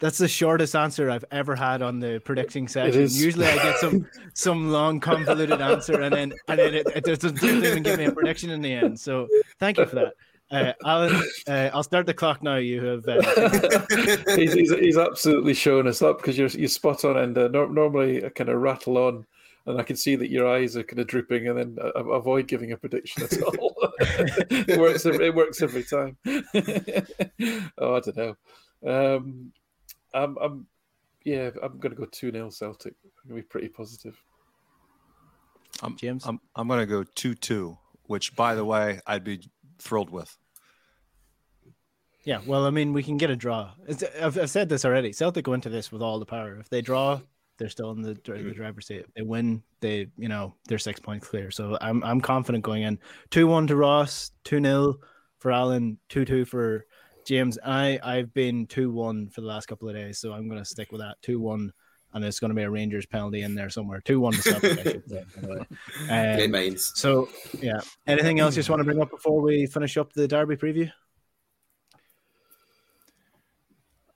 That's the shortest answer I've ever had on the predicting section. Usually I get some *laughs* some long convoluted answer and then and then it, it doesn't even give me a prediction in the end. So thank you for that. Uh, Alan, uh, I'll start the clock now. You have. Uh... *laughs* he's, he's, he's, absolutely showing us up because you're you're spot on, and uh, no, normally I kind of rattle on, and I can see that your eyes are kind of drooping, and then I, I avoid giving a prediction at all. *laughs* it works. It works every time. *laughs* oh, I don't know. Um, I'm, I'm, yeah, I'm going to go two 0 Celtic. I'm going to be pretty positive. I'm, James, I'm, I'm going to go two two. Which, by the way, I'd be thrilled with. Yeah, well, I mean, we can get a draw. I've, I've said this already. Celtic go into this with all the power. If they draw, they're still in the, the mm-hmm. driver's seat. If they win, they you know they're six points clear. So I'm I'm confident going in. Two one to Ross, two 0 for Alan, two two for James. I I've been two one for the last couple of days, so I'm going to stick with that two one and it's going to be a Rangers penalty in there somewhere. Two one to Celtic, I should. *laughs* Um, so yeah. Anything else you just want to bring up before we finish up the Derby preview?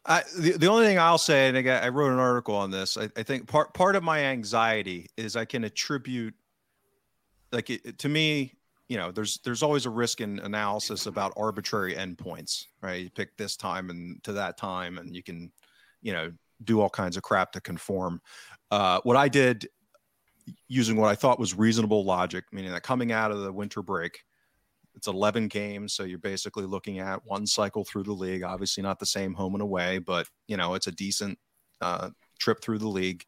I, the, the only thing I'll say, and again, I wrote an article on this. I, I think part part of my anxiety is I can attribute, like it, to me, you know, there's there's always a risk in analysis about arbitrary endpoints, right? You pick this time and to that time, and you can, you know, do all kinds of crap to conform. Uh, what I did using what I thought was reasonable logic, meaning that coming out of the winter break, it's 11 games. So you're basically looking at one cycle through the league. Obviously, not the same home and away, but you know, it's a decent uh, trip through the league.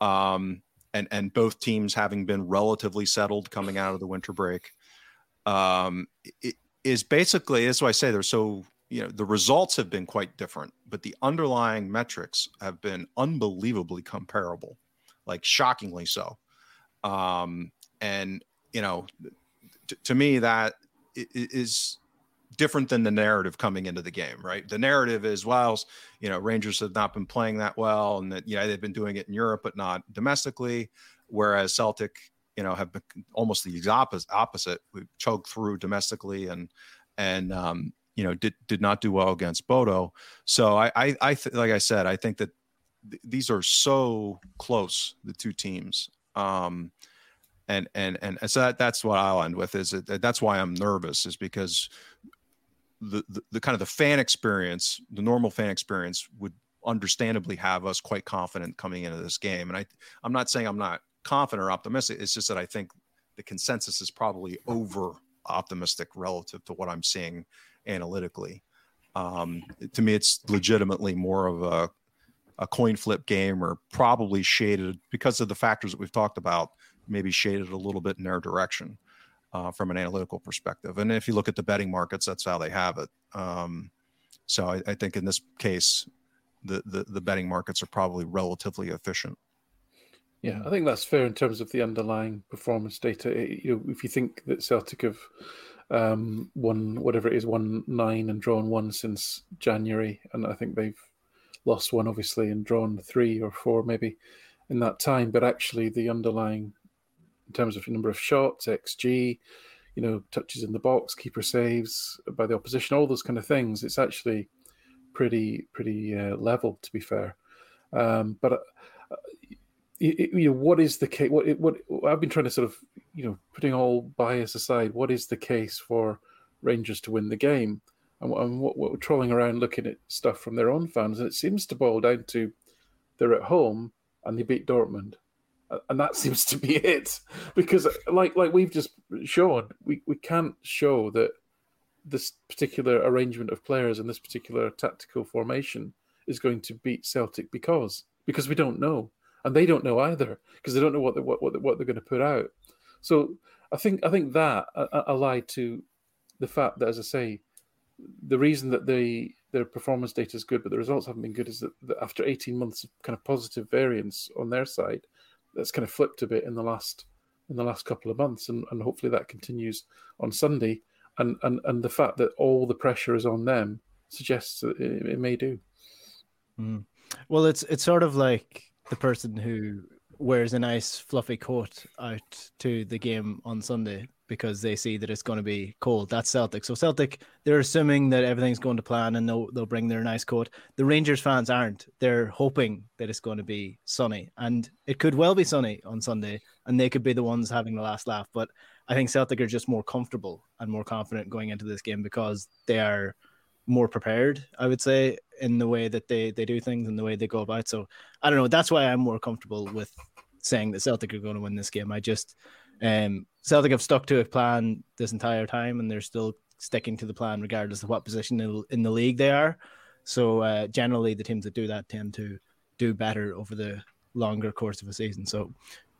Um, and, and both teams having been relatively settled coming out of the winter break um, it is basically, that's why I say they're so you know the results have been quite different but the underlying metrics have been unbelievably comparable like shockingly so um and you know t- to me that is different than the narrative coming into the game right the narrative is well you know rangers have not been playing that well and that yeah they've been doing it in europe but not domestically whereas celtic you know, have been almost the opposite. Opposite, we choked through domestically and and um, you know did did not do well against Bodo. So I I, I th- like I said, I think that th- these are so close the two teams. Um, and and and so that, that's what I'll end with is that that's why I'm nervous is because the, the, the kind of the fan experience, the normal fan experience would understandably have us quite confident coming into this game. And I I'm not saying I'm not confident or optimistic. It's just that I think the consensus is probably over optimistic relative to what I'm seeing analytically. Um, to me, it's legitimately more of a, a coin flip game or probably shaded because of the factors that we've talked about, maybe shaded a little bit in their direction uh, from an analytical perspective. And if you look at the betting markets, that's how they have it. Um, so I, I, think in this case, the, the, the betting markets are probably relatively efficient. Yeah, I think that's fair in terms of the underlying performance data. You know, if you think that Celtic have um, won whatever it is, won nine and drawn one since January, and I think they've lost one obviously and drawn three or four maybe in that time. But actually, the underlying in terms of number of shots, xG, you know, touches in the box, keeper saves by the opposition, all those kind of things, it's actually pretty pretty uh, level to be fair. Um, but you, you know, what is the case? What, what I've been trying to sort of, you know, putting all bias aside, what is the case for Rangers to win the game? And, and what, what we're trolling around looking at stuff from their own fans, and it seems to boil down to they're at home and they beat Dortmund, and that *laughs* seems to be it. Because, like like we've just shown, we, we can't show that this particular arrangement of players and this particular tactical formation is going to beat Celtic because because we don't know and they don't know either because they don't know what they, what what, what they're going to put out. So I think I think that allied to the fact that, as I say, the reason that they their performance data is good, but the results haven't been good, is that, that after 18 months of kind of positive variance on their side, that's kind of flipped a bit in the last in the last couple of months, and, and hopefully that continues on Sunday. And, and and the fact that all the pressure is on them suggests that it, it may do. Mm. Well, it's it's sort of like the person who wears a nice fluffy coat out to the game on Sunday because they see that it's going to be cold. That's Celtic. So Celtic, they're assuming that everything's going to plan and they'll, they'll bring their nice coat. The Rangers fans aren't. They're hoping that it's going to be sunny, and it could well be sunny on Sunday, and they could be the ones having the last laugh. But I think Celtic are just more comfortable and more confident going into this game because they are more prepared, I would say, in the way that they they do things and the way they go about. So I don't know. That's why I'm more comfortable with saying that Celtic are going to win this game. I just um Celtic have stuck to a plan this entire time, and they're still sticking to the plan regardless of what position in, the league they are. So uh, generally, the teams that do that tend to do better over the longer course of a season. So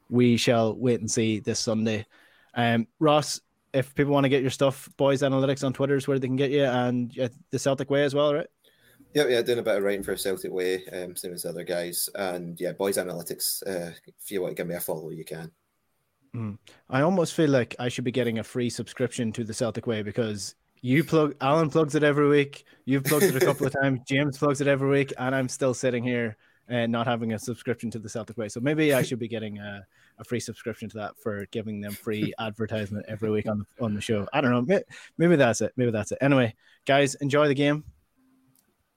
we shall wait and see this Sunday. Um, Ross, if people want to get your stuff, Bhoys Analytics on Twitter is where they can get you, and the Celtic Way as well, right? Yeah, yeah, doing a bit of writing for Celtic Way, um, same as other guys, and yeah, Bhoys Analytics. Uh, if you want to give me a follow, you can. Mm. I almost feel like I should be getting a free subscription to the Celtic Way because you plug Alan plugs it every week. You've plugged it a couple of *laughs* times. James plugs it every week, and I'm still sitting here and not having a subscription to the Celtic Way. So maybe I should be getting a, a free subscription to that for giving them free *laughs* advertisement every week on the on the show. I don't know. Maybe that's it. Maybe that's it. Anyway, guys, enjoy the game.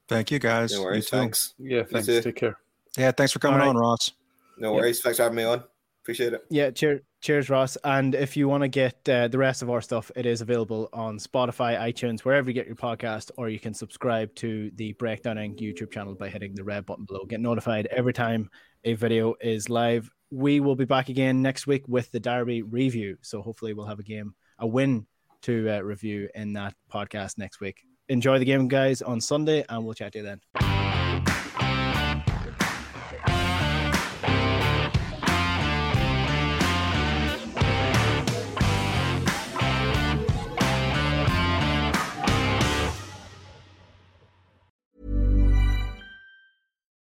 Thank you, guys. No worries. Thanks. Yeah, thanks. Take care. Yeah, thanks for coming right. on, Ross. No worries. Yep. Thanks for having me on. Appreciate it. Yeah, cheers, cheers, Ross. And if you want to get uh, the rest of our stuff, it is available on Spotify, iTunes, wherever you get your podcast, or you can subscribe to the Breakdowning YouTube channel by hitting the red button below. Get notified every time a video is live. We will be back again next week with the Derby review. So hopefully, we'll have a game, a win to uh, review in that podcast next week. Enjoy the game, guys, on Sunday, and we'll chat to you then.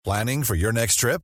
Planning for your next trip?